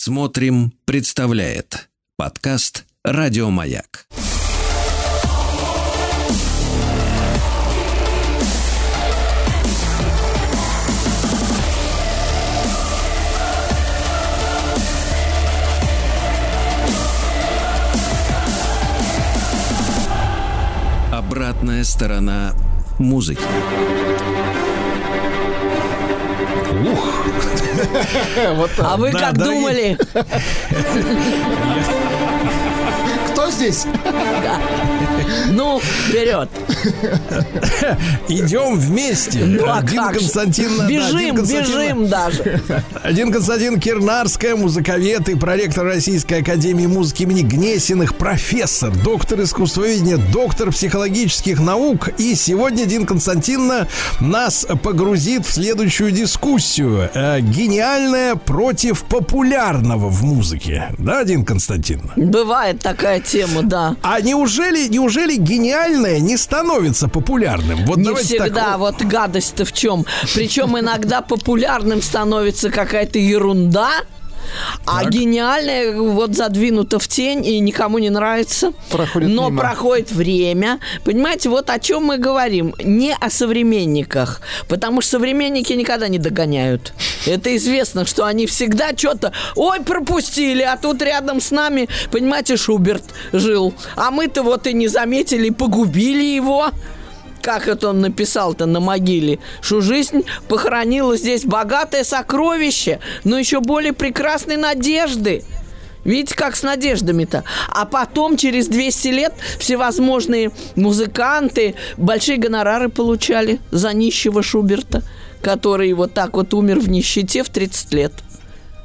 Смотрим, представляет подкаст Радиомаяк. Обратная сторона музыки. Ух! А вы Да, как думали? Здесь? Ну, вперед. Идем вместе. Ну, а Дина как да, Бежим, Константиновна. бежим даже. Один Константин Кирнарская, музыковед и проректор Российской Академии Музыки имени Гнесиных, профессор, доктор искусствоведения, доктор психологических наук. И сегодня Дин Константиновна нас погрузит в следующую дискуссию. Э, Гениальное против популярного в музыке. Да, Дин Константиновна? Бывает такая тема, да. А неужели, неужели гениальное не становится популярным? Вот Не давайте так, всегда, вот гадость-то в чем. Причем иногда популярным становится какая-то ерунда, а гениальное вот задвинуто в тень и никому не нравится. Проходит Но мимо. проходит время. Понимаете, вот о чем мы говорим. Не о современниках. Потому что современники никогда не догоняют. Это известно, что они всегда что-то, ой, пропустили, а тут рядом с нами, понимаете, Шуберт жил. А мы-то вот и не заметили, погубили его как это он написал-то на могиле, что жизнь похоронила здесь богатое сокровище, но еще более прекрасной надежды. Видите, как с надеждами-то. А потом, через 200 лет, всевозможные музыканты большие гонорары получали за нищего Шуберта, который вот так вот умер в нищете в 30 лет.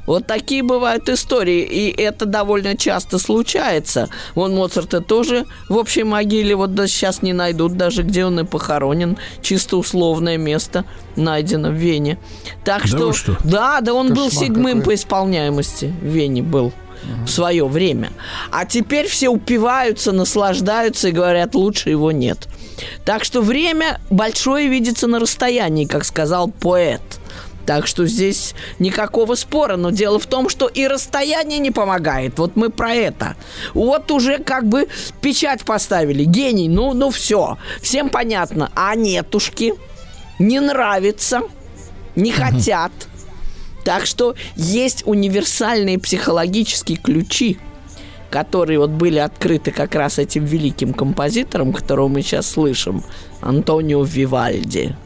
Вот такие бывают истории, и это довольно часто случается. Вон Моцарта тоже в общей могиле вот до сейчас не найдут, даже где он и похоронен. Чисто условное место найдено в Вене. Так Да что, что? да, да, он был Кошмар седьмым какой. по исполняемости в Вене был в свое время. А теперь все упиваются, наслаждаются и говорят, лучше его нет. Так что время большое видится на расстоянии, как сказал поэт. Так что здесь никакого спора. Но дело в том, что и расстояние не помогает. Вот мы про это. Вот уже как бы печать поставили. Гений, ну, ну все. Всем понятно. А нетушки. Не нравится. Не хотят. Так что есть универсальные психологические ключи, которые вот были открыты как раз этим великим композитором, которого мы сейчас слышим, Антонио Вивальди.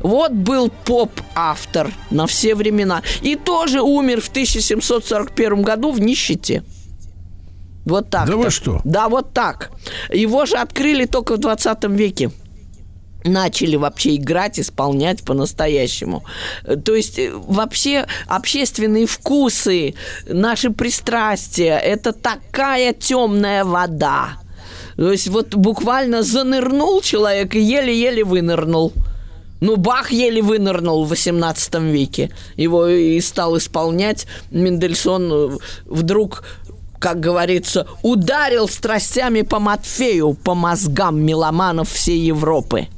Вот был поп-автор на все времена. И тоже умер в 1741 году в нищете. Вот так. Да вы что? Да, вот так. Его же открыли только в 20 веке начали вообще играть, исполнять по-настоящему. Э, То есть э, вообще общественные вкусы, наши пристрастия – это такая темная вода. То есть вот буквально занырнул человек и еле-еле вынырнул. Ну, Бах еле вынырнул в 18 веке. Его и стал исполнять. Мендельсон э, вдруг как говорится, ударил страстями по Матфею, по мозгам меломанов всей Европы.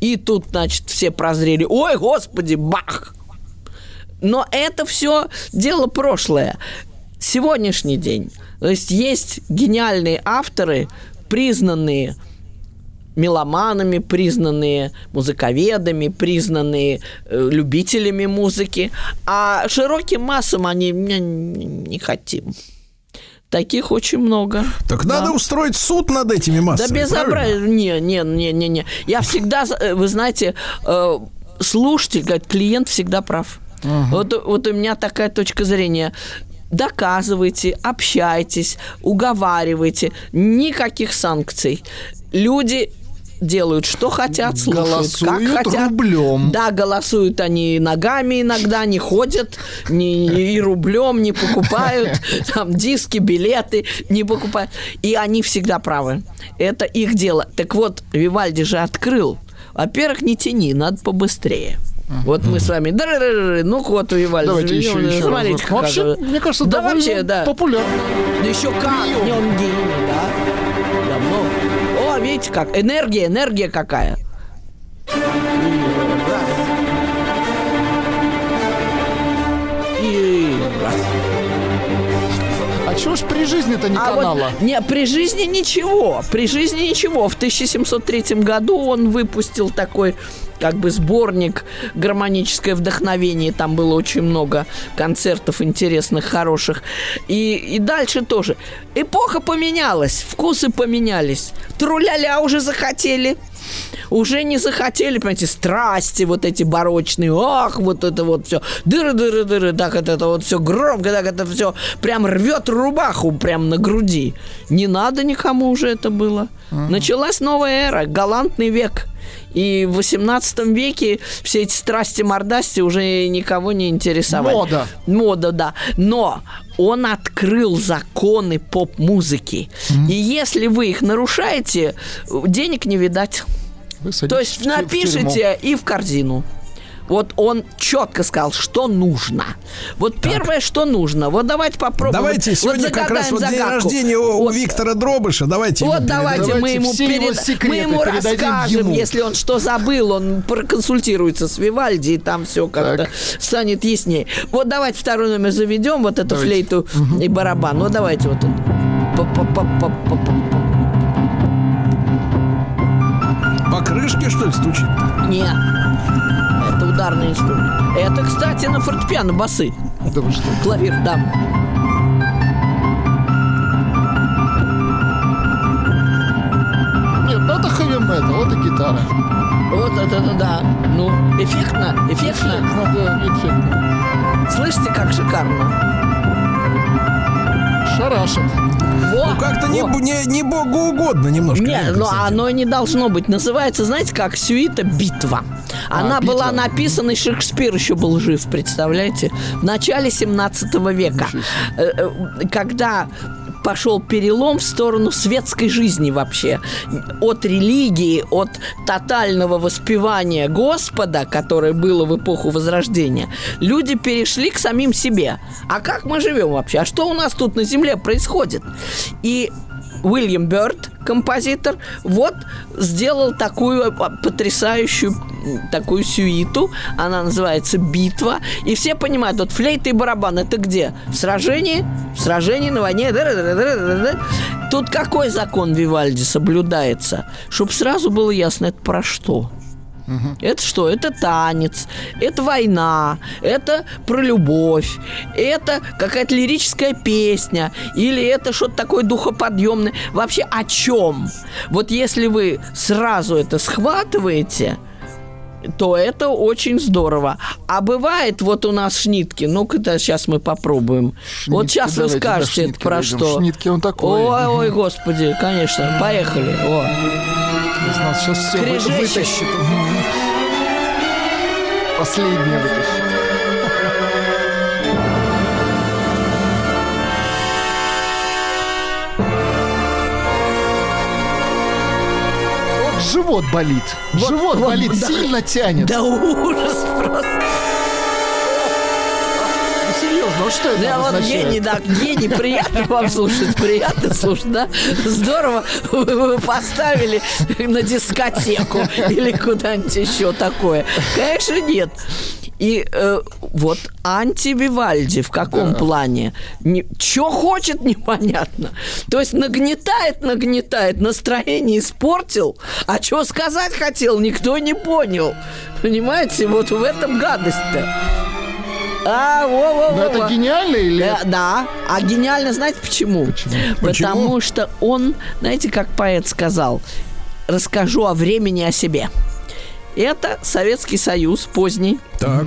И тут, значит, все прозрели. Ой, господи, бах! Но это все дело прошлое. Сегодняшний день. То есть есть гениальные авторы, признанные меломанами, признанные музыковедами, признанные э, любителями музыки, а широким массам они не, не хотим. Таких очень много. Так Да. надо устроить суд над этими Да массами. безобразие. правильно? Не, не, не, не, не. Я всегда, э, вы знаете, э, слушатель, говорит, клиент всегда прав. Вот, вот у меня такая точка зрения. Доказывайте, общайтесь, уговаривайте. Никаких санкций. Люди делают, что хотят, слушают, Голосуют как хотят. рублем. Да, голосуют они ногами иногда, не ходят, ни, и рублем не покупают, там диски, билеты не покупают. И они всегда правы. Это их дело. Так вот, Вивальди же открыл. Во-первых, не тяни, надо побыстрее. Вот мы с вами. Ну вот, Вивальди. Давайте еще, еще Смотрите, раз. Вообще, мне кажется, да вообще, да. популярно. Да еще как, не он гений, да? Видите как, энергия, энергия какая. Чего ж при жизни-то не А канала? вот, не, при жизни ничего, при жизни ничего. В 1703 году он выпустил такой как бы сборник «Гармоническое вдохновение». Там было очень много концертов интересных, хороших. И, и дальше тоже. Эпоха поменялась, вкусы поменялись. Труляля уже захотели. Уже не захотели, понимаете, страсти вот эти барочные, ах, вот это вот все, дыры-дыры-дыры, так это, это вот все громко, так это все прям рвет рубаху прям на груди. Не надо никому уже это было. Началась новая эра, галантный век. И в 18 веке все эти страсти-мордасти уже никого не интересовали. Мода. Мода, да. Но он открыл законы поп-музыки. И если вы их нарушаете, денег не видать. То есть тю- в напишите и в корзину. Вот он четко сказал, что нужно. Вот первое, что нужно. Вот давайте попробуем. Давайте Вот сегодня как раз вот день рождения у, Вот. Виктора Дробыша. Давайте ему Вот давайте, передадим. мы Давайте ему, секреты мы ему расскажем, ему. если он что забыл, он проконсультируется с Вивальди, и там все как-то Так. станет яснее. Вот давайте второй номер заведем, вот эту Давайте. флейту и барабан. Ну давайте вот. Па-па-па-па-па-па. По крышке, что ли, стучит? Нет, это ударный инструмент. Это, кстати, на фортепиано басы. Да вы что? Клавир, да. Нет, ну это хэви метал, вот и гитара. Вот это, это да. Ну, эффектно, эффектно. Эффектно, да, эффектно. Слышите, как шикарно? Шарашит. Во, Ну, как-то не, не, не богу угодно немножко. Не, Лен ну Константин. оно не должно быть. Называется, знаете, как сюита «Битва». Она А, «Битва». была написана, и Шекспир еще был жив, представляете? В начале 17 века. Э, э, Когда пошел перелом в сторону светской жизни вообще. От религии, от тотального воспевания Господа, которое было в эпоху Возрождения, люди перешли к самим себе. А как мы живем вообще? А что у нас тут на земле происходит? И Уильям Бёрд, композитор, вот сделал такую а, потрясающую такую сюиту. Она называется «Битва». И все понимают, вот флейта и барабан – это где? В сражении? В сражении, на войне. Тут какой закон Вивальди соблюдается? Чтобы сразу было ясно, это про что? Это что? Это танец, это война, это про любовь, это какая-то лирическая песня, или это что-то такое духоподъемное. Вообще о чем? Вот если вы сразу это схватываете, то это очень здорово. А бывает, вот у нас Шнитки, ну-ка, сейчас мы попробуем. вот Шнитке, сейчас вы давайте до скажете, Шнитки про дойдем. что. Шнитке он такой. Ой, ой, господи, конечно, поехали. О. Из нас сейчас все вытащит. Последнее вытащит. Вот живот болит. живот вот, болит, да. сильно тянет. Да ужас просто. Ну, серьезно, вот что это Да, вот означает? гений, да, гений, приятно вам слушать, приятно слушать, да? Здорово вы, поставили на дискотеку или куда-нибудь еще такое. Конечно, нет. И э, вот анти-Вивальди в каком плане? Что хочет, непонятно. То есть нагнетает, нагнетает, настроение испортил, а что сказать хотел, никто не понял. Понимаете, вот в этом гадость-то. А, во, во, во, это во. гениально или... Да, да. А гениально, знаете почему? Почему? Потому Почему? что он, знаете, как поэт сказал, расскажу о времени о себе. Это Советский Союз поздний, Так.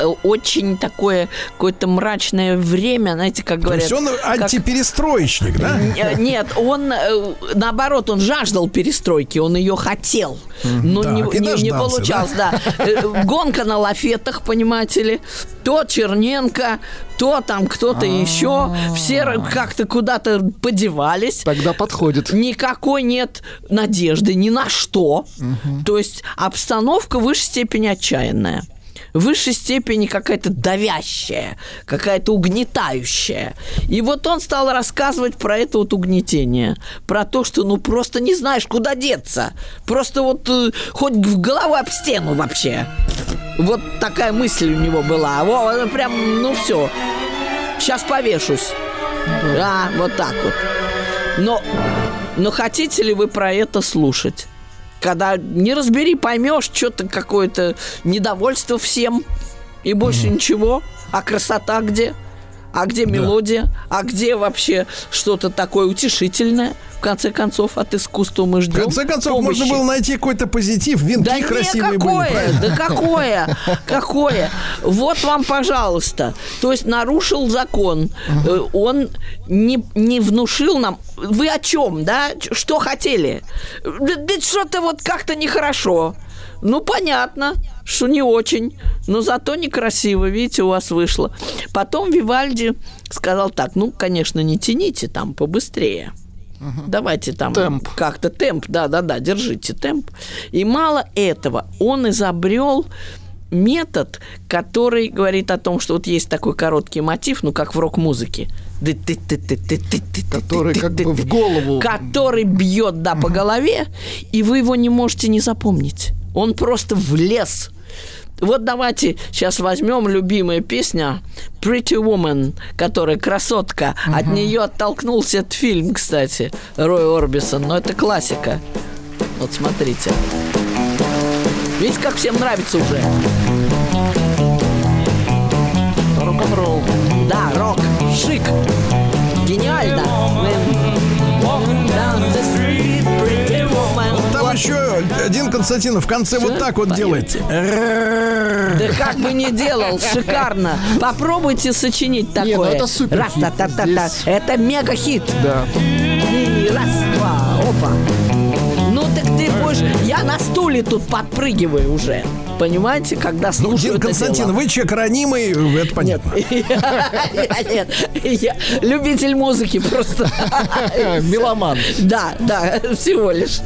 э, очень такое какое-то мрачное время, знаете, как То говорят. есть он как- да? Э, Нет, он э, наоборот, он жаждал перестройки, он ее хотел, но Так, не, не- не получалось, да. Э, Гонка на лафетах, понимаете ли, то Черненко, то там кто-то еще, все как-то куда-то подевались. Тогда подходит. Никакой нет надежды ни на что. То есть обстановка в высшей степени отчаянная. В высшей степени какая-то давящая, какая-то угнетающая. И вот он стал рассказывать про это вот угнетение. Про то, что ну просто не знаешь, куда деться. Просто вот э, хоть в голову об стену вообще. Вот такая мысль у него была. Во, прям, ну все. сейчас повешусь. Да, вот так вот. Но, но хотите ли вы про это слушать? Когда не разбери, поймешь, что-то какое-то недовольство всем, и больше ничего. А красота где? А где мелодия? А где вообще что-то такое утешительное? В конце концов, от искусства мы В ждем конце концов, помощи. можно было найти какой-то позитив. Венки Да красивые не, были, какое, правильно? да какое, какое. Вот вам, пожалуйста. То есть нарушил закон. Э, Он не, не внушил нам... Вы о чем, да? Что хотели? Да, да что-то вот как-то нехорошо. Ну, понятно, что не очень, но зато некрасиво, видите, у вас вышло. Потом Вивальди сказал так, ну, конечно, не тяните там побыстрее. Давайте там Темп. как-то темп, да-да-да, держите темп. И мало этого, он изобрел метод, который говорит о том, что вот есть такой короткий мотив, ну, как в рок-музыке. Который как бы в голову. Который бьет, да, по голове, и вы его не можете не запомнить. Он просто влез. Вот давайте сейчас возьмем любимая песня Pretty Woman, которая красотка. От нее оттолкнулся этот фильм, кстати, Рой Орбисон. Но это классика. Вот смотрите. Видите, как всем нравится уже? Рок-н-ролл. Да, рок, шик. Гениально. Walking down the street, еще один Константинов в конце вот так вот делает. Да как бы не делал, шикарно. Попробуйте сочинить такое. Ну это супер Раз, хит. та, та, та, та. Здесь- Это мега хит. Да. И раз, два, опа. Ну так ты будешь... Я на стуле тут подпрыгиваю уже. Понимаете, когда Ну, слушаю это Константин, дело. вы человек ранимый, это понятно. Нет, я любитель музыки просто. Меломан. Да, да, всего лишь.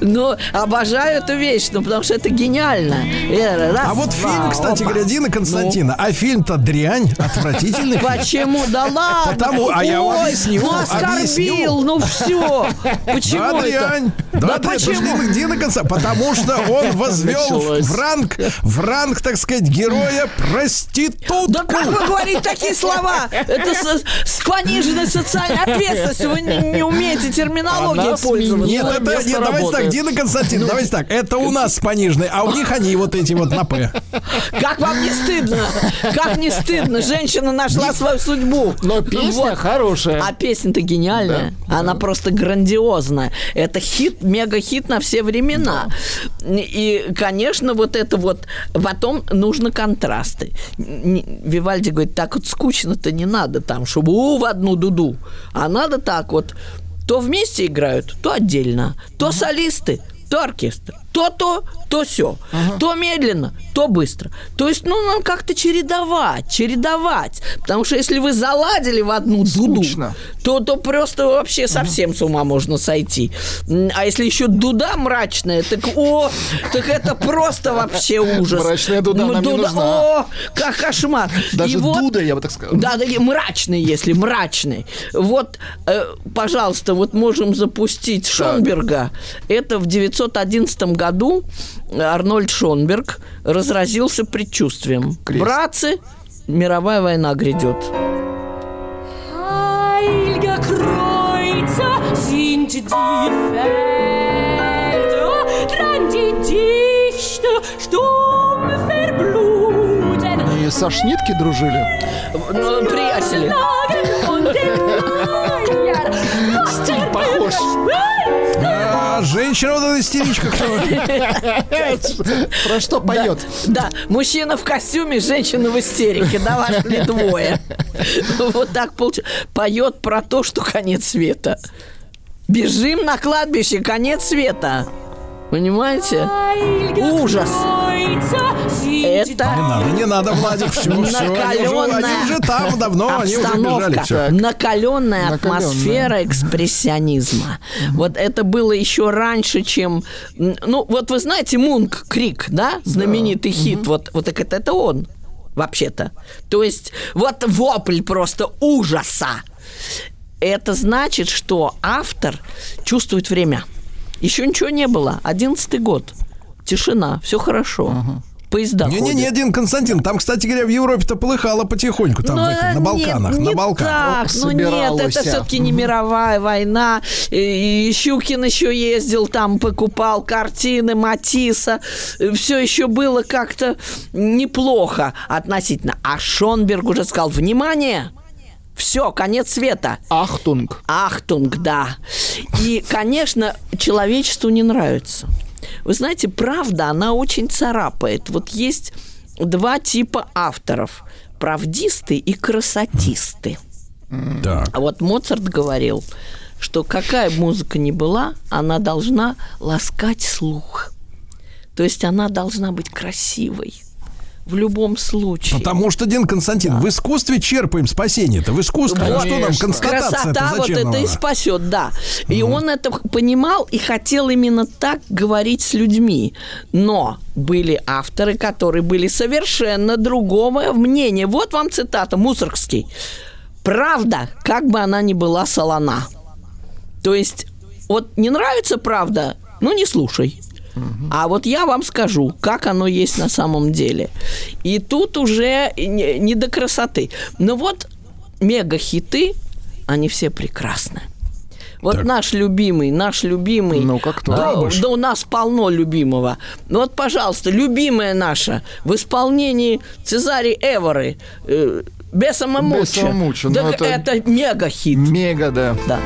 Но обожаю эту вещь, ну, потому что это гениально. Э, А вот фильм, кстати говоря, Дина Константина, а фильм-то дрянь, отвратительный. Почему? Да ладно. Потому- а я вам объясню, Ну, оскорбил, ну все. Почему это? Да почему? что Дина Константин- Потому что он возвел в ранг, в ранг, так сказать, героя проститутку. Да как вы говорите такие слова? Это с, с пониженной социальной ответственностью. Вы не, не умеете терминологией пользоваться. Нет, это, нет, давайте так, Дина Константин, давайте так, это у нас с пониженной, а у них они вот эти вот на П. Как вам не стыдно? Как не стыдно? Женщина нашла свою судьбу. Но песня Вот. хорошая. А песня-то гениальная. Она просто грандиозная. Это хит, мега-хит на все времена. И, конечно, вот это вот... Потом нужно контрасты. Вивальди говорит, так вот скучно-то не надо там, чтобы у, в одну дуду. А надо так вот. То вместе играют, то отдельно. То солисты, то оркестр. То то, все. То медленно, то быстро. То есть, ну, нам как-то чередовать, чередовать. Потому что если вы заладили в одну дуду, Скучно. то, то просто вообще совсем с ума можно сойти. А если еще дуда мрачная, так о, так это просто вообще ужас. Мрачная дуда М, нам не нужна. О, как кошмар. Даже И вот- Дуда, я бы так сказал. да, да, мрачный, если мрачный. Вот, э, пожалуйста, вот можем запустить Шонберга. Это в 911 году Арнольд Шонберг разразился предчувствием. Крест. Братцы, мировая война грядет. Sind die Felder, со Шнитки дружили. Ну, приятели. Стиль похож. А женщина вот эта истеричка? Про что поет? Да, мужчина в костюме, женщина в истерике, да, вошли двое. Вот так получилось. Поет про то, что конец света. Бежим на кладбище, конец света. Понимаете? Ужас. Это Не надо, не надо, Владик, все, все. Они уже, накаленная они уже там давно, они уже бежали. Все. накаленная Накаленная. атмосфера экспрессионизма. Вот это было еще раньше, чем... Ну, вот вы знаете Мунк Крик, да? Знаменитый хит. Вот, вот так это, это он, вообще-то. То есть вот вопль просто ужаса. Это значит, что автор чувствует время. Еще ничего не было. Одиннадцатый год. Тишина, все хорошо. поезда Не-не-не, ходят. Дин Константин, там, кстати говоря, в Европе-то полыхало потихоньку, там, Ну, в этих, на э, Балканах, нет, на не Балканах. Так, ну нет, Собиралось, это а. все-таки не мировая война. И, и Щукин еще ездил там, покупал картины Матисса. Все еще было как-то неплохо относительно. А Шёнберг уже сказал, внимание, все, конец света. Achtung. Achtung, да. И, конечно, человечеству не нравится. Вы знаете, правда, она очень царапает. Вот есть два типа авторов. Правдисты и красотисты. Так. А вот Моцарт говорил, что какая музыка ни была, она должна ласкать слух. То есть она должна быть красивой. В любом случае. Потому что, Дин Константин, в искусстве черпаем спасение-то. В искусстве. А что нам Конечно. констатация-то Красота вот зачем это нам и спасет, да. И он это понимал и хотел именно так говорить с людьми. Но были авторы, которые были совершенно другого мнения. Вот вам цитата Мусоргский. Правда, как бы она ни была солона. То есть, вот не нравится правда, ну не слушай. А вот я вам скажу, как оно есть на самом деле. И тут уже не, не до красоты. Но вот мега-хиты, они все прекрасны. Вот Так. наш любимый, наш любимый. Ну-ка, кто? а, Дробыш. да у нас полно любимого. Ну вот, пожалуйста, любимая наша в исполнении Цезари Эворы. Э, Бесама Муча. Бесама Муча, ну Да это- это мега-хит. Мега, да. Да.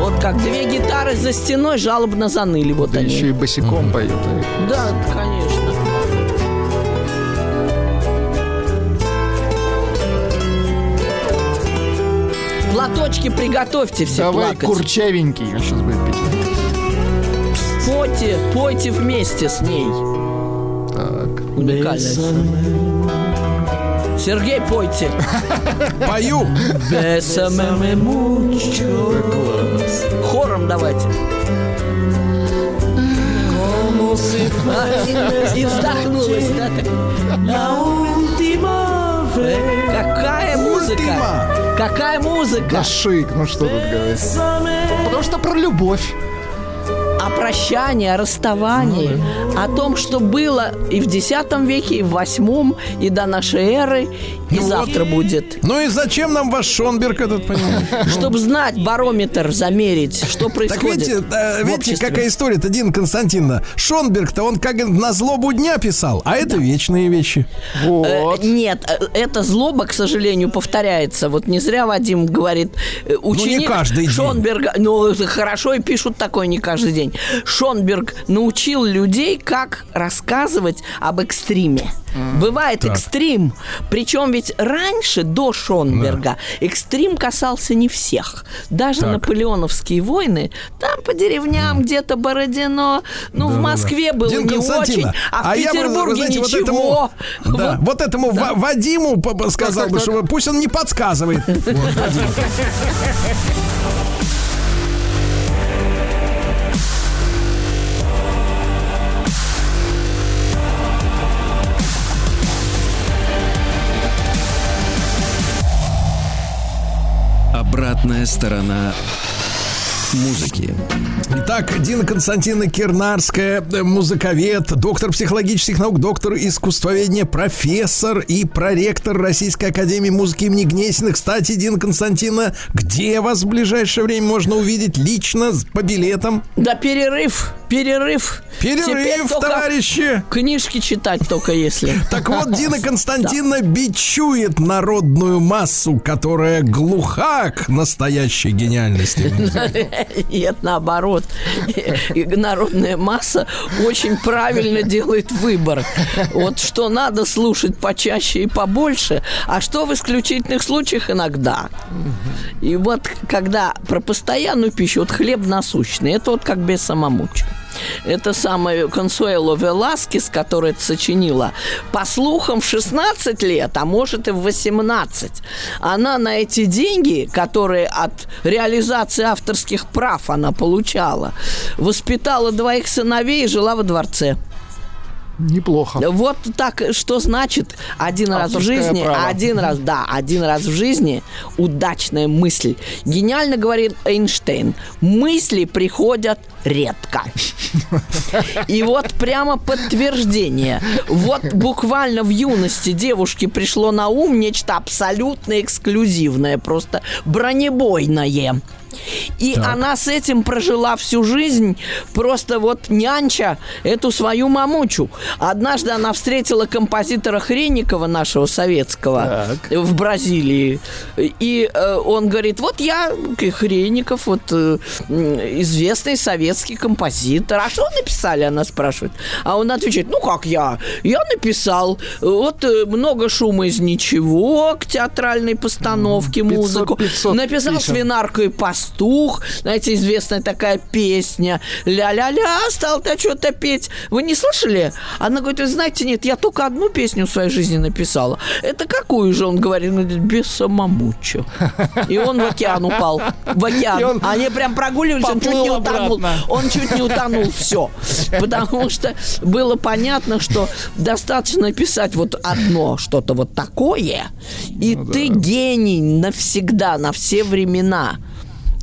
Вот как две гитары за стеной жалобно заныли. Вот Да они. еще и босиком поют. Да, конечно. Платочки приготовьте все Давай плакать. курчавенький сейчас будет петь. Пойте, пойте вместе с ней. Так. Уникальная. Сергей, пойте. Пою. Хором давайте. И вздохнулась, да? Какая музыка! Какая музыка! Да шик, ну что тут говорить. Потому что про любовь. О прощании, о расставании, о том, что было и в X веке, и в VIII, и до нашей эры, и Ну вот. завтра будет. Ну и зачем нам ваш Шонберг этот, понимаешь? Чтобы знать барометр, замерить, что Так происходит. видите, в видите, обществе. какая история-то, Дина Константиновна. Шонберг-то он как на злобу дня писал, а это вечные вещи. Э, Вот. Нет, э, эта злоба, к сожалению, повторяется. Вот не зря Вадим говорит, э, ученик каждый день. Шонберга, ну это хорошо и пишут такое не каждый день. Шонберг научил людей, как рассказывать об экстриме. Бывает экстрим, причем ведь раньше до Шонберга экстрим касался не всех. Даже Так. наполеоновские войны, там по деревням где-то Бородино, ну в Москве было Дина не очень, а в я бы, Петербурге вы знаете, вот ничего. этому, да, Вот. вот этому Ва- Вадиму сказал Так, бы, так, что пусть он не подсказывает. Вот, Обратная сторона музыки. Итак, Дина Константиновна Кирнарская, э, музыковед, доктор психологических наук, доктор искусствоведения, профессор и проректор Российской Академии музыки имени Гнесиных. Кстати, Дина Константиновна, где вас в ближайшее время можно увидеть лично по билетам? Да перерыв, перерыв. Теперь Перерыв, только товарищи! Книжки читать только если. Так вот, Дина Константиновна бичует народную массу, которая глуха к настоящей гениальности. Нет, наоборот. Народная масса очень правильно делает выбор. Вот что надо слушать почаще и побольше, а что в исключительных случаях иногда. И вот когда про постоянную пищу, вот хлеб насущный, это вот как без самомуча. Это самая Консуэло Веласкес, которая это сочинила, по слухам, в 16 лет, а может и в 18. Она на эти деньги, которые от реализации авторских прав она получала, воспитала двоих сыновей и жила во дворце. Неплохо. Вот так, что значит один раз в жизни, право. один раз, да, один раз в жизни удачная мысль. Гениально говорит Эйнштейн, мысли приходят редко. И вот прямо подтверждение. Вот буквально в юности девушке пришло на ум нечто абсолютно эксклюзивное, просто бронебойное. И она с этим прожила всю жизнь, просто вот нянча эту свою мамучу. Однажды она встретила композитора Хренникова, нашего советского, в Бразилии. И э, он говорит, вот я, к- Хренников, вот э, известный советский композитор. А что написали, она спрашивает. А он отвечает, ну как я? Я написал вот э, много шума из ничего к театральной постановке, 500 музыку. 500 Написал песен. свинарка и пастух. Знаете, известная такая песня. Ля-ля-ля, стал-то что-то петь. Вы не слышали? Она говорит, вы знаете, нет, я только одну песню в своей жизни написала. Это какую же? Он говорит, «Ну, без самомуча. И он в океан упал. В океан. он Они прям прогуливались, он чуть не утонул. обратно. Он чуть не утонул. Все. Потому что было понятно, что достаточно написать вот одно что-то вот такое, и ты гений навсегда, на все времена.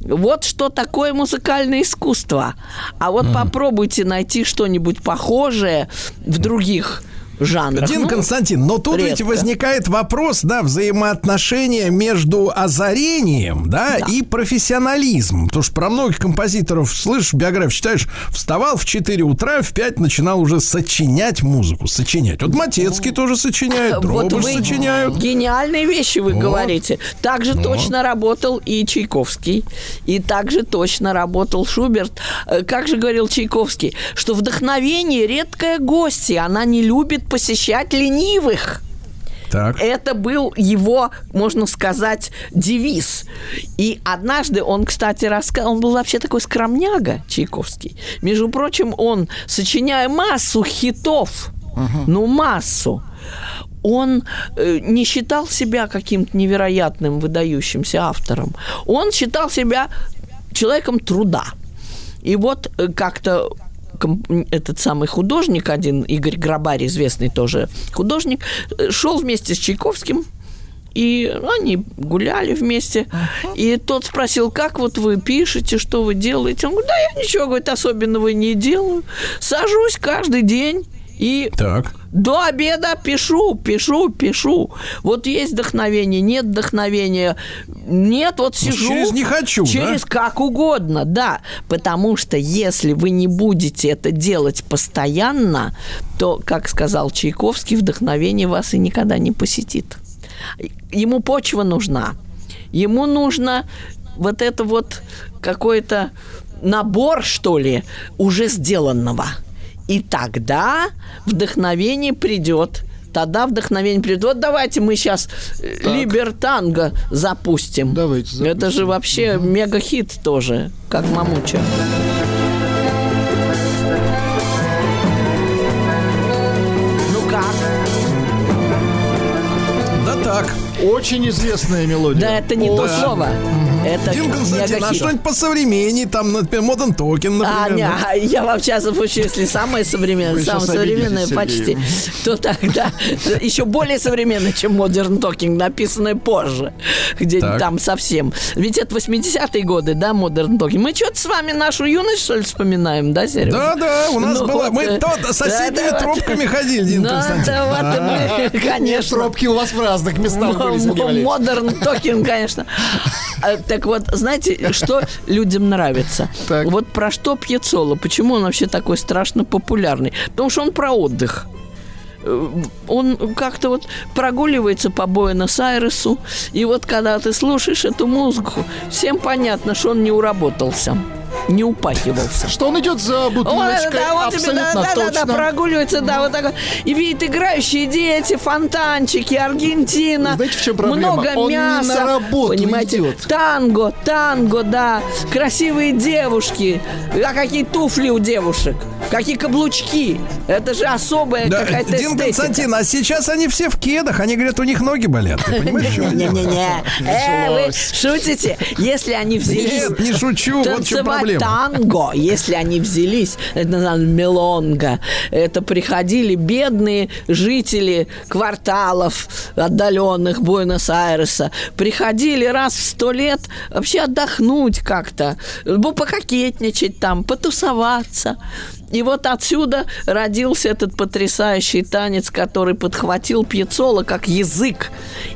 Вот что такое музыкальное искусство. А вот попробуйте найти что-нибудь похожее в других жанрах. Дин Ну, Константин, но тут ведь редко. возникает вопрос, да, взаимоотношения между озарением, да, и профессионализмом. Потому что про многих композиторов, слышишь, биографию читаешь, вставал в 4 утра, в 5 начинал уже сочинять музыку, сочинять. Вот Матецкий тоже сочиняет, Вот Дробыш вы сочиняют. гениальные вещи вы Вот. говорите. Так же точно работал и Чайковский, и так же точно работал Шуберт. Э, Как же говорил Чайковский, что вдохновение редкое гостья, она не любит посещать ленивых. Так. Это был его, можно сказать, девиз. И однажды он, кстати, рассказал, он был вообще такой скромняга, Чайковский. Между прочим, он, сочиняя массу хитов, ну, массу, он э, не считал себя каким-то невероятным, выдающимся автором. Он считал себя человеком труда. И вот э, как-то этот самый художник один, Игорь Грабарь, известный тоже художник, э, шел вместе с Чайковским, и они гуляли вместе. И тот спросил, как вот вы пишете, что вы делаете? Он говорит, да я ничего, говорит, особенного не делаю. Сажусь каждый день и Так. до обеда пишу, пишу, пишу. Вот есть вдохновение, нет вдохновения. Нет, вот сижу. через «не хочу», да? Через как угодно, да. Потому что если вы не будете это делать постоянно, то, как сказал Чайковский, вдохновение вас и никогда не посетит. Ему почва нужна. Ему нужно вот это вот какой-то набор, что ли, уже сделанного. И тогда вдохновение придет. Тогда вдохновение придет. Вот давайте мы сейчас Либертанго запустим. Давайте запустим. Это же вообще мега-хит тоже, как Мамуча. Ну как? Да так. Очень известная мелодия. Да это не то Очень. слово. Это Дин Константин, а что-нибудь посовременнее, там, например, Токен, А, например. не, а я вообще запущу, если самое современное, самое сейчас современное почти, то тогда еще более современное, чем Modern Talking, написанное позже, где Так. там совсем. Ведь это 80-е годы, да, Modern Talking. Мы что-то с вами нашу юность, что ли, вспоминаем, да, Серега? Да, да, у нас Ну было. Мы э, то соседними тропками ходили, Дин Ну, Константин. конечно. тропки у вас в разных местах были. Модерн токинг, конечно. Так вот, знаете, что людям нравится? Так. Вот про что Пьецоло? Почему он вообще такой страшно популярный? Потому что он про отдых. Э, Он как-то вот прогуливается по Буэнос-Айресу, и вот когда ты слушаешь эту музыку, всем понятно, что он не уработался, не упахивался. Что он идет за Ой, бутылочкой, да, вот тебе, да, абсолютно да, да, да, точно. прогуливается, да, вот так вот. И видит играющие дети, фонтанчики, Аргентина. Знаете, в чем проблема? Много Он не мяса. на работу понимаете? идет. Танго, танго, да. Красивые девушки. А какие туфли у девушек? Какие каблучки? Это же особая Да, какая-то Дин эстетика. Константин, а сейчас они все в кедах, они говорят, у них ноги болят. Ты понимаешь? Не-не-не. Э, вы шутите? Если они взялись Нет, не шучу, вот в чем проблема. Проблема. танго, если они взялись, это называется мелонга, это приходили бедные жители кварталов отдаленных Буэнос-Айреса, приходили раз в сто лет вообще отдохнуть как-то, пококетничать там, потусоваться. И вот отсюда родился этот потрясающий танец, который подхватил Пьецола как язык.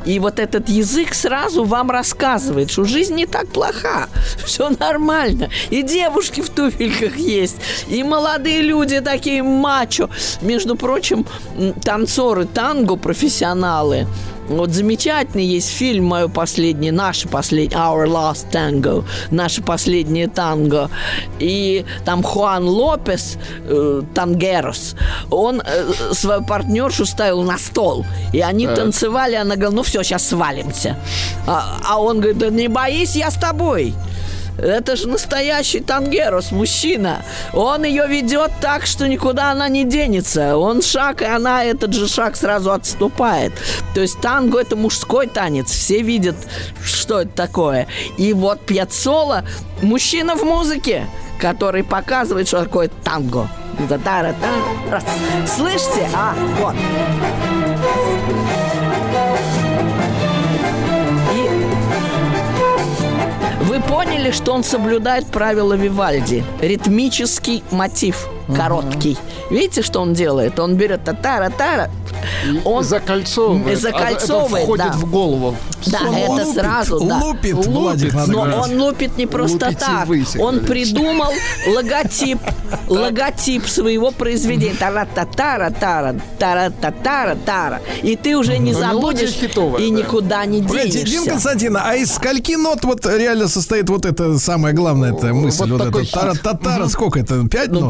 И вот этот язык сразу вам рассказывает, что жизнь не так плоха, все нормально. И девушки в туфельках есть, и молодые люди такие мачо. Между прочим, танцоры танго, профессионалы, вот замечательный есть фильм мое последнее, наше последнее, Our Last Tango, наше последнее танго. И там Хуан Лопес, э, Тангерос, он э, свою партнершу ставил на стол. И они танцевали, она говорила, ну все, сейчас свалимся. А, а он говорит, да не боись, я с тобой. Это же настоящий тангерос, мужчина. Он ее ведет так, что никуда она не денется. Он шаг, и она этот же шаг сразу отступает. То есть танго это мужской танец. Все видят, что это такое. И вот Пьяццола мужчина в музыке, который показывает, что такое танго. Слышите? А, вот. Вы поняли, что он соблюдает правила Вивальди? Ритмический мотив, короткий. Видите, что он делает? Он берет та-тара-тара, он закольцовывает. закольцовывает, А это входит да. в голову. Да, Он это лупит, сразу, да. лупит, Владик, надо но он лупит не просто Лупите так. вы, он придумал логотип, логотип своего произведения. Тара-та-тара, тара, тара-та-тара, тара. И ты уже не мелодия забудешь и да. никуда не Погодите, Дин денешься. Константин, а из скольки нот вот реально состоит вот это самое главное, это мысль, Вот это тара-та-тара, сколько это, пять Ну,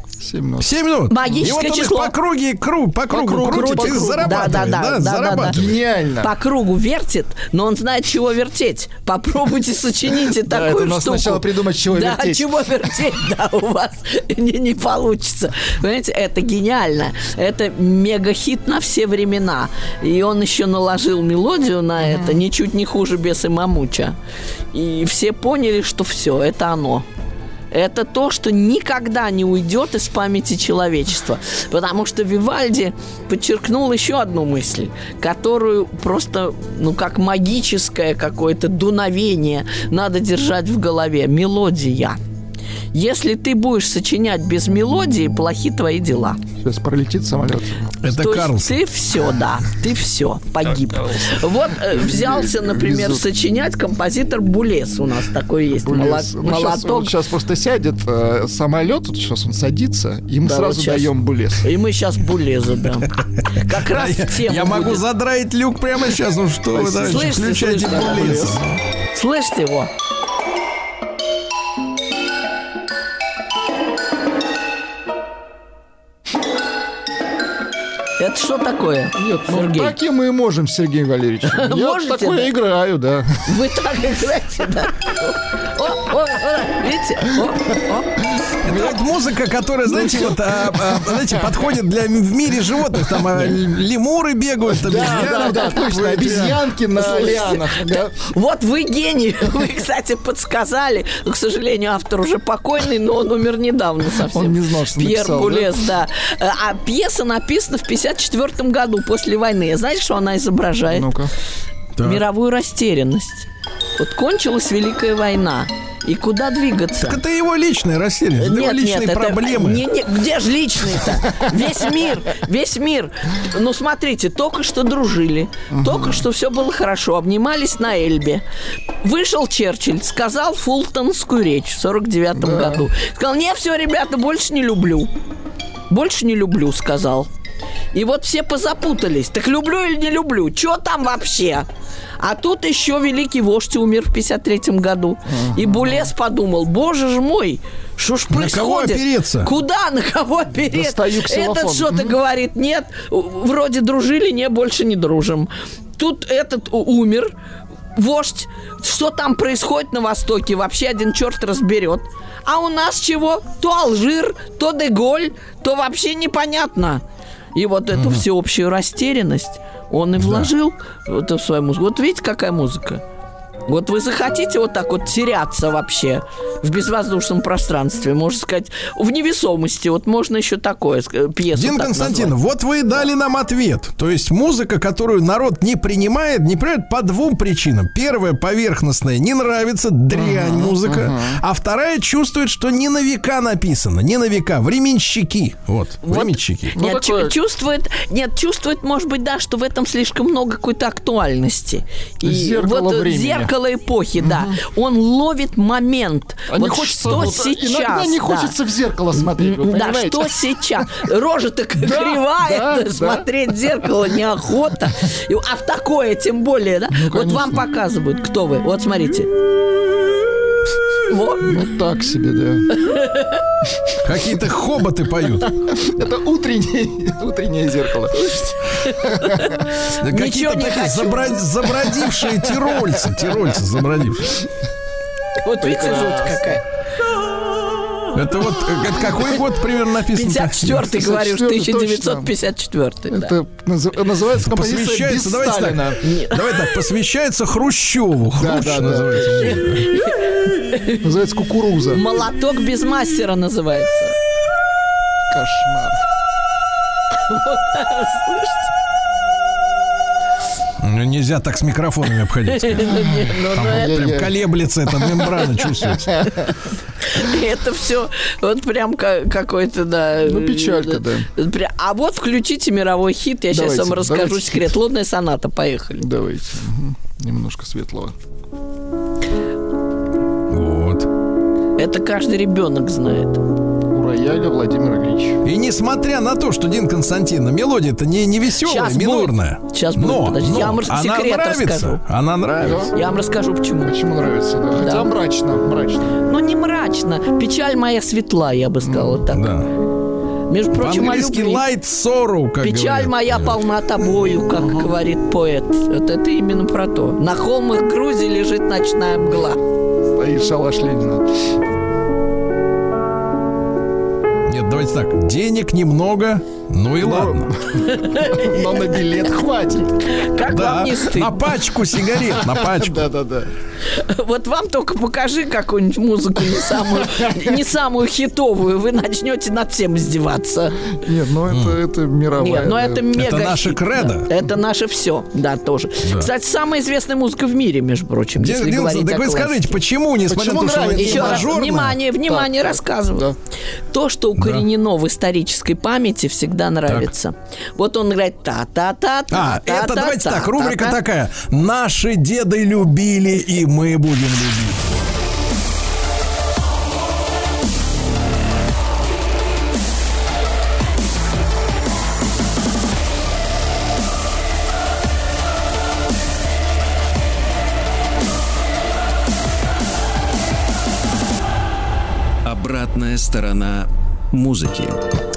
минут. Магическое И вот он их число. по круге, круг, по кругу кругу, крутит по и кругу. зарабатывает, Да, да, да, да, да, да, зарабатывает. да. Гениально. По кругу вертит, но он знает, чего вертеть. Попробуйте сочините Да, такую штуку. сначала придумать, чего да, вертеть. чего вертеть, да, у вас не, не получится. Понимаете, это гениально. Это мега-хит на все времена. И он еще наложил мелодию на это, ничуть не хуже Беса Мамуча. И все поняли, что все, это оно. Это то, что никогда не уйдет из памяти человечества. Потому что Вивальди подчеркнул еще одну мысль, которую просто, ну, как магическое какое-то дуновение надо держать в голове. Мелодия. Если ты будешь сочинять без мелодии, плохи твои дела. Сейчас пролетит самолет. Это То есть Карлсон. ты все, да, ты все, погиб. Вот э, взялся, например, Везут. сочинять композитор Булес. У нас такой есть. Булес. Моло- Ну, молоток. вот сейчас просто сядет э, самолет, вот сейчас он садится, и мы Да, сразу вот щас. даем булес. И мы сейчас булеза дам. Как раз в тему Я могу задраить люк прямо сейчас, ну что вы, Слышите, включайте булес. Слышите его? Это что такое? Нет, ну Сергей? так и мы можем, Сергей Валерьевич. Я Можете, такое да? играю, да. Вы так играете, да? О, о, о, видите? Это вот музыка, которая, знаете, вот, а, а, знаете, подходит для в мире животных. Там а, лемуры бегают, там, Да, да, обезьяны. да, точно, обезьянки на лианах. да. Вот вы гений. Вы, кстати, подсказали. К сожалению, автор уже покойный, но он умер недавно совсем. Он не знал, что Пьер написал, да? Булес, да. А пьеса написана в 54 году, после войны. Знаете, что она изображает? Ну-ка. Так. Мировую растерянность. Вот кончилась Великая война. И куда двигаться? Так это его личная растерянность, это его личные это- проблемы. не- не- где же личные-то? Весь мир, весь мир. Ну, смотрите, только что дружили, только что все было хорошо, обнимались на Эльбе. Вышел Черчилль, сказал фултонскую речь в 49 году. Сказал, не, все, ребята, больше не люблю. Больше не люблю, сказал. И вот все позапутались. Так люблю или не люблю? Что там вообще? А тут еще великий вождь умер в 53 году. И Булес подумал, боже ж мой, что ж На происходит? кого опереться? Куда, на кого опереться? Этот что-то говорит, нет, вроде дружили, не, больше не дружим. Тут этот умер, вождь, что там происходит на Востоке, вообще один черт разберет. А у нас чего? То Алжир, то Деголь, то вообще непонятно. И вот эту всеобщую растерянность он и вложил вот в свою музыку. Вот видите, какая музыка? Вот вы захотите вот так вот теряться вообще в безвоздушном пространстве, можно сказать, в невесомости. Вот можно еще такое ск- пьесу Дин так Константин, назвать. вот вы и дали нам ответ. То есть музыка, которую народ не принимает, не принимает по двум причинам. Первая поверхностная, не нравится, дрянь музыка. А вторая чувствует, что не на века написано, не на века, временщики. Вот, Вот. временщики. Ну, нет, такое- чу- чувствует, нет, чувствует, может быть, да, что в этом слишком много какой-то актуальности. Зеркало вот э, времени. зеркало эпохи, да. Он ловит момент. А не вот хочется, что вот, сейчас. иногда не да. хочется в зеркало смотреть, вы Да, понимаете? что сейчас? Рожа-то кривая, смотреть в зеркало неохота. А в такое тем более, да? Ну, вот вам показывают, кто вы. Вот смотрите. Вот. Ну, так себе, да. Какие-то хоботы поют. Это утреннее, утреннее зеркало. Какие-то Ничего не такие хочу. заброд- забродившие тирольцы. Тирольцы забродившие. Вот видите, жуть какая. Это вот, это какой год примерно написано? 54-й, говорю, 54-й, 1954 да. Это наз- называется композиция без Посвящается, давайте Сталина. так, давай так, посвящается Хрущеву. Да, Хрущ да, да. называется. Называется кукуруза. Молоток без мастера называется. Кошмар. Слышите? Ну, Нельзя так с микрофонами обходиться. Ну, ну, Там прям колеблется эта мембрана, чувствуется. это все вот прям ка- какой-то, да. Ну, печалька, да. Пря- А вот включите мировой хит, я сейчас вам расскажу секрет. Лунная соната, поехали. Давайте. Немножко светлого. Вот. Это каждый ребенок знает. У рояля Владимир Ильич. И несмотря на то, что Дин Константин, мелодия-то не, не веселая, будет. минорная. Будет, но, подожди, но я вам она секрет нравится. расскажу. Она нравится. Я вам расскажу, почему. Почему нравится, да? Хотя мрачно, мрачно. Ну, не мрачно. Печаль моя светла, я бы сказала так. Да. Между прочим, любви. light sorrow, как Печаль говорят. моя полна тобою, как говорит поэт. Вот это именно про то. На холмах Грузии лежит ночная мгла. Стоит шалаш Ленина. Давайте так. Денег немного, ну и ладно. Но на билет хватит. Как Да, вам не на стыдно? пачку сигарет, на пачку. Да-да-да. Вот вам только покажи какую-нибудь музыку не самую, не самую хитовую, вы начнете над всем издеваться. Нет, ну это, это мировая. Нет, но да. это мега Это наше кредо. да. Это наше все, да, тоже. Кстати, самая известная музыка в мире, между прочим, Дин- если говорить так о вы скажите, почему, несмотря Почему на то, что Еще раз, внимание, внимание, Так, рассказываю. да. То, что укоренено в исторической памяти, всегда нравится. Вот он играет та-та-та-та. А, это та-та-та, давайте так, рубрика та-та. такая. Наши деды любили, и мы будем любить. Обратная сторона музыки.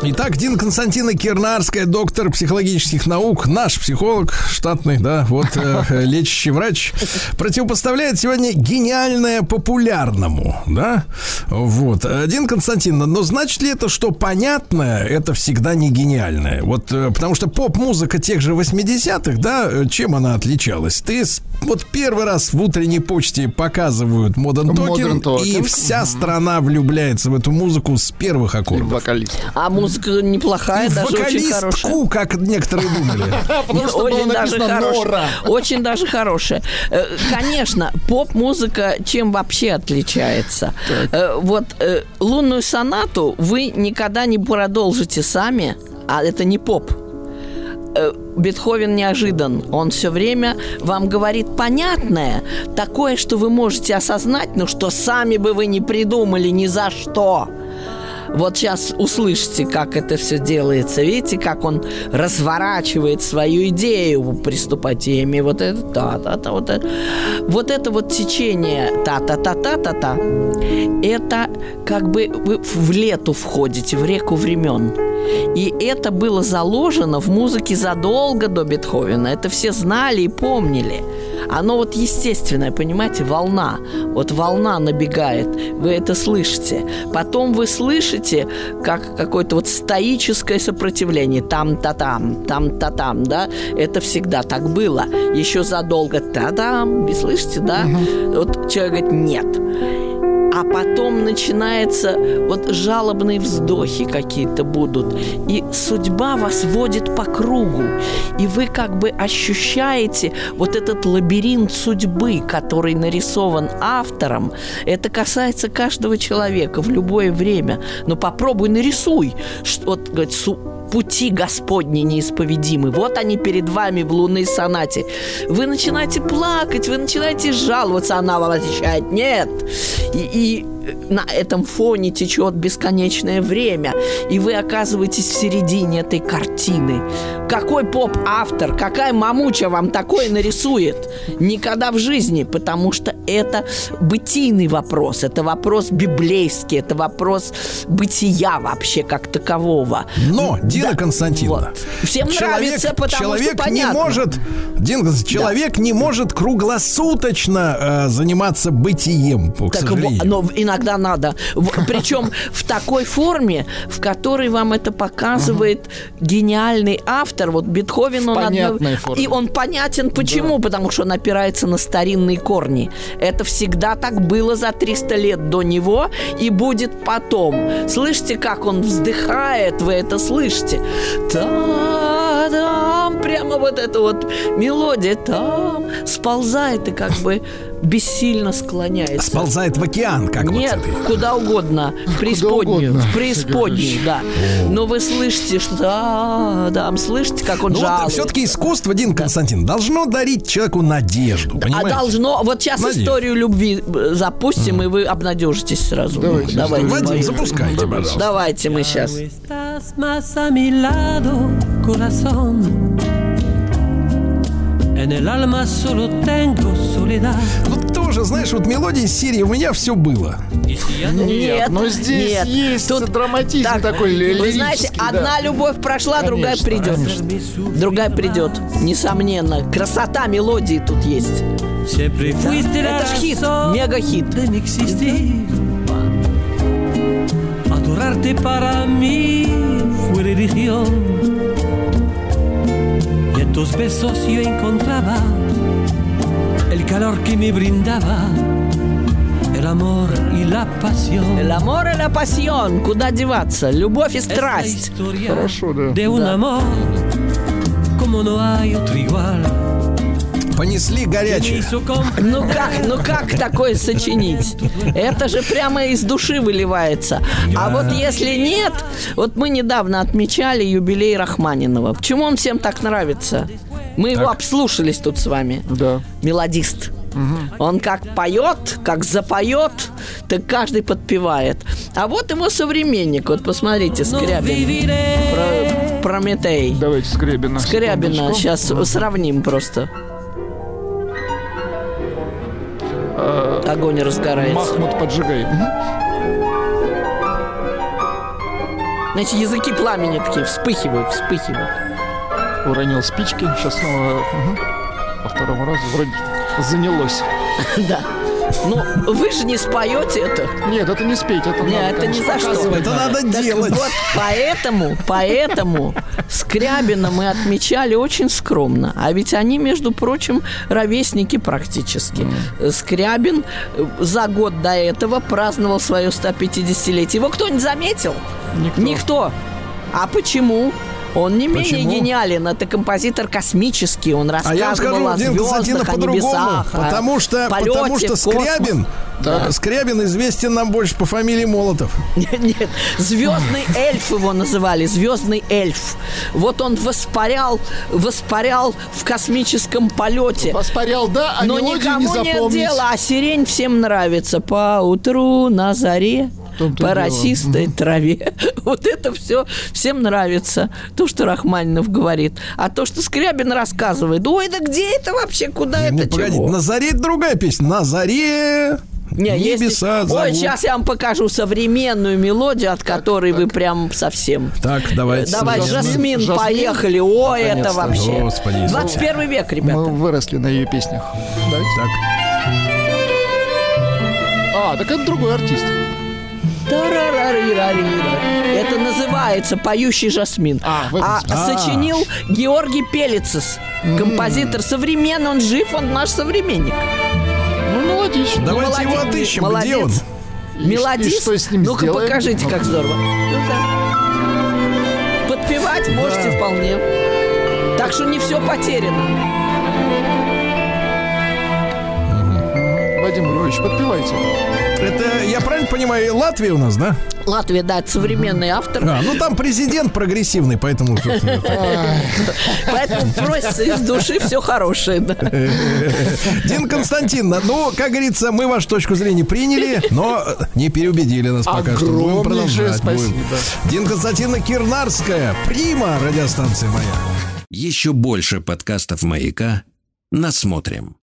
Итак, Дин Константина Кирнарская, доктор психологических наук, наш психолог штатный, да, вот э, лечащий врач, противопоставляет сегодня гениальное популярному, да, вот. Э, Дин Константин, но значит ли это, что понятное, это всегда не гениальное? Вот, э, потому что поп-музыка тех же 80-х, да, э, чем она отличалась? Ты вот первый раз в утренней почте показывают Modern Modern Talking, и вся страна влюбляется в эту музыку с первых аккордов. Вокалист. А музыка неплохая, И даже очень хорошая. вокалистку, как некоторые думали. Потому что было очень даже написано хорошая. «Нора». Очень даже хорошая. Э, Конечно, поп-музыка чем вообще отличается? Э, Вот э, лунную сонату вы никогда не продолжите сами, а это не поп. Э, Бетховен неожидан. Он все время вам говорит понятное, такое, что вы можете осознать, но что сами бы вы не придумали ни за что. Вот сейчас услышите, как это все делается. Видите, как он разворачивает свою идею преступотеми. Вот это та-та-та. Вот это, вот это вот течение та-та-та-та-та-та. Это как бы вы в лету входите, в реку времен. И это было заложено в музыке задолго до Бетховена. Это все знали и помнили. Оно вот естественное, понимаете, волна. Вот волна набегает, вы это слышите. Потом вы слышите, как какое-то вот стоическое сопротивление. Там-та-там, там-та-там, да? Это всегда так было. Еще задолго та-дам, вы слышите, да? Вот человек говорит, нет а потом начинается вот жалобные вздохи какие-то будут, и судьба вас водит по кругу, и вы как бы ощущаете вот этот лабиринт судьбы, который нарисован автором. Это касается каждого человека в любое время. Но попробуй нарисуй, что, вот, говорит, су- пути Господни неисповедимы. Вот они перед вами в лунной сонате. Вы начинаете плакать, вы начинаете жаловаться, она вам отвечает «нет». И, и he на этом фоне течет бесконечное время, и вы оказываетесь в середине этой картины. Какой поп-автор, какая мамуча вам такое нарисует? Никогда в жизни, потому что это бытийный вопрос, это вопрос библейский, это вопрос бытия вообще как такового. Но, Дина Да, Константиновна, вот. Всем нравится, потому человек что понятно. не может, Дина человек не может круглосуточно э, заниматься бытием, к Так, сожалению. но иногда надо. Причем в такой форме, в которой вам это показывает гениальный автор. Вот Бетховен, он понятной форме. И он понятен почему? Потому что он опирается на старинные корни. Это всегда так было за 300 лет до него и будет потом. Слышите, как он вздыхает, вы это слышите? Та-дам, прямо вот эта вот мелодия там сползает и как бы бессильно склоняется. Сползает в океан, как Нет, вот куда угодно, в преисподнюю, угодно, в преисподнюю, да. Но вы слышите, что да, да, слышите, как он Ну вот жалует. все-таки искусство, Дин Константин, должно дарить человеку надежду, а должно, вот сейчас историю любви э, запустим, и вы обнадежитесь сразу. Давайте Давайте, Вадим, Вадим. запускайте, пожалуйста. Давайте мы сейчас. Вот тоже, знаешь, вот мелодия из серии «У меня все было». No Нет, но здесь нет. есть Тут- драматизм Так, такой ли- Вы знаете, лирический, да. одна любовь прошла, другая Конечно, придет. конечно. Другая придет, несомненно. Красота мелодии тут есть. La Это ж хит, мега-хит. Adorarte para mí fue religión. Y en tus besos yo encontraba el calor que me brindaba el amor y la pasión. El amor и la pasión. Куда деваться? Любовь и Es la страсть. historia Хорошо, да. de un amor como no hay otro igual. Понесли горячее. Ну как, ну как такое сочинить? Это же прямо из души выливается. А вот если нет, вот мы недавно отмечали юбилей Рахманинова. Почему он всем так нравится? Мы его обслушались тут с вами. Да. Мелодист. Он как поет, как запоет, так каждый подпевает. А вот его современник, вот посмотрите, no Скрябин. Про- Прометей. Давайте Скрябина. Скрябина. Сейчас сравним просто. Огонь разгорается. Махмут поджигай. Мгм. Значит, языки пламени такие вспыхивают, вспыхивают. Уронил спички. Сейчас снова мгм. по второму разу вроде занялось. Да. Ну, вы же не споете это. Нет, это не спеть, это Не, надо, это ни конечно, за что. Это надо. надо Так делать. вот, поэтому, поэтому Скрябина мы отмечали очень скромно. А ведь они, между прочим, ровесники практически. Скрябин э, за год до этого праздновал свое 150-летие. Его кто-нибудь заметил? Никто. Никто. А почему? Он не менее Почему? гениален, это композитор космический, он А рассказывал я вам скажу, о Дин звездах, о по-другому. небесах, Потому что, полете потому что. Скрябин, э, Скрябин известен нам больше по фамилии Молотов. Нет, нет, звездный эльф его называли, звездный эльф. Вот он воспарял, воспарял в космическом полете. Воспарял, да, а Но мелодию не никому нет дела, а сирень всем нравится. По утру на заре, по дело. росистой траве. Вот это все всем нравится. То, что Рахманинов говорит. А то, что Скрябин рассказывает. Ой, да где это вообще? Куда это? погодите, чего? на заре это другая песня. На заре Не, есть- Небеса Ой, зовут. сейчас я вам покажу современную мелодию, от которой вы прям совсем... Так, давайте. Давай, Жасмин. Жасмин, Жасмин. поехали. Ой, это вообще. Господи, 21 век, Мы ребята. выросли на ее песнях. Давайте. Так, А, так это другой артист. Это называется «Поющий жасмин». А, в этом А смысле. сочинил Георгий Пелицес. Композитор современный, он жив, он наш современник. Ну, мелодично. давайте его молодец, отыщем. молодец. Где он? Мелодист. И что с ним Ну-ка сделаем? покажите, как здорово. Ну-ка. Подпевать можете вполне. Так что не все потеряно. Вадим Львович, подпевайте. Это, я правильно понимаю, Латвия у нас, да? Латвия, да, это современный автор. А, ну там президент прогрессивный, поэтому... Поэтому просится из души все хорошее. да. Дин Константиновна, ну, как говорится, мы вашу точку зрения приняли, но не переубедили нас пока что. Будем Огромнейшее продолжать. Дин Константиновна Кирнарская, прима радиостанции моя. Еще больше подкастов «Маяка» насмотрим.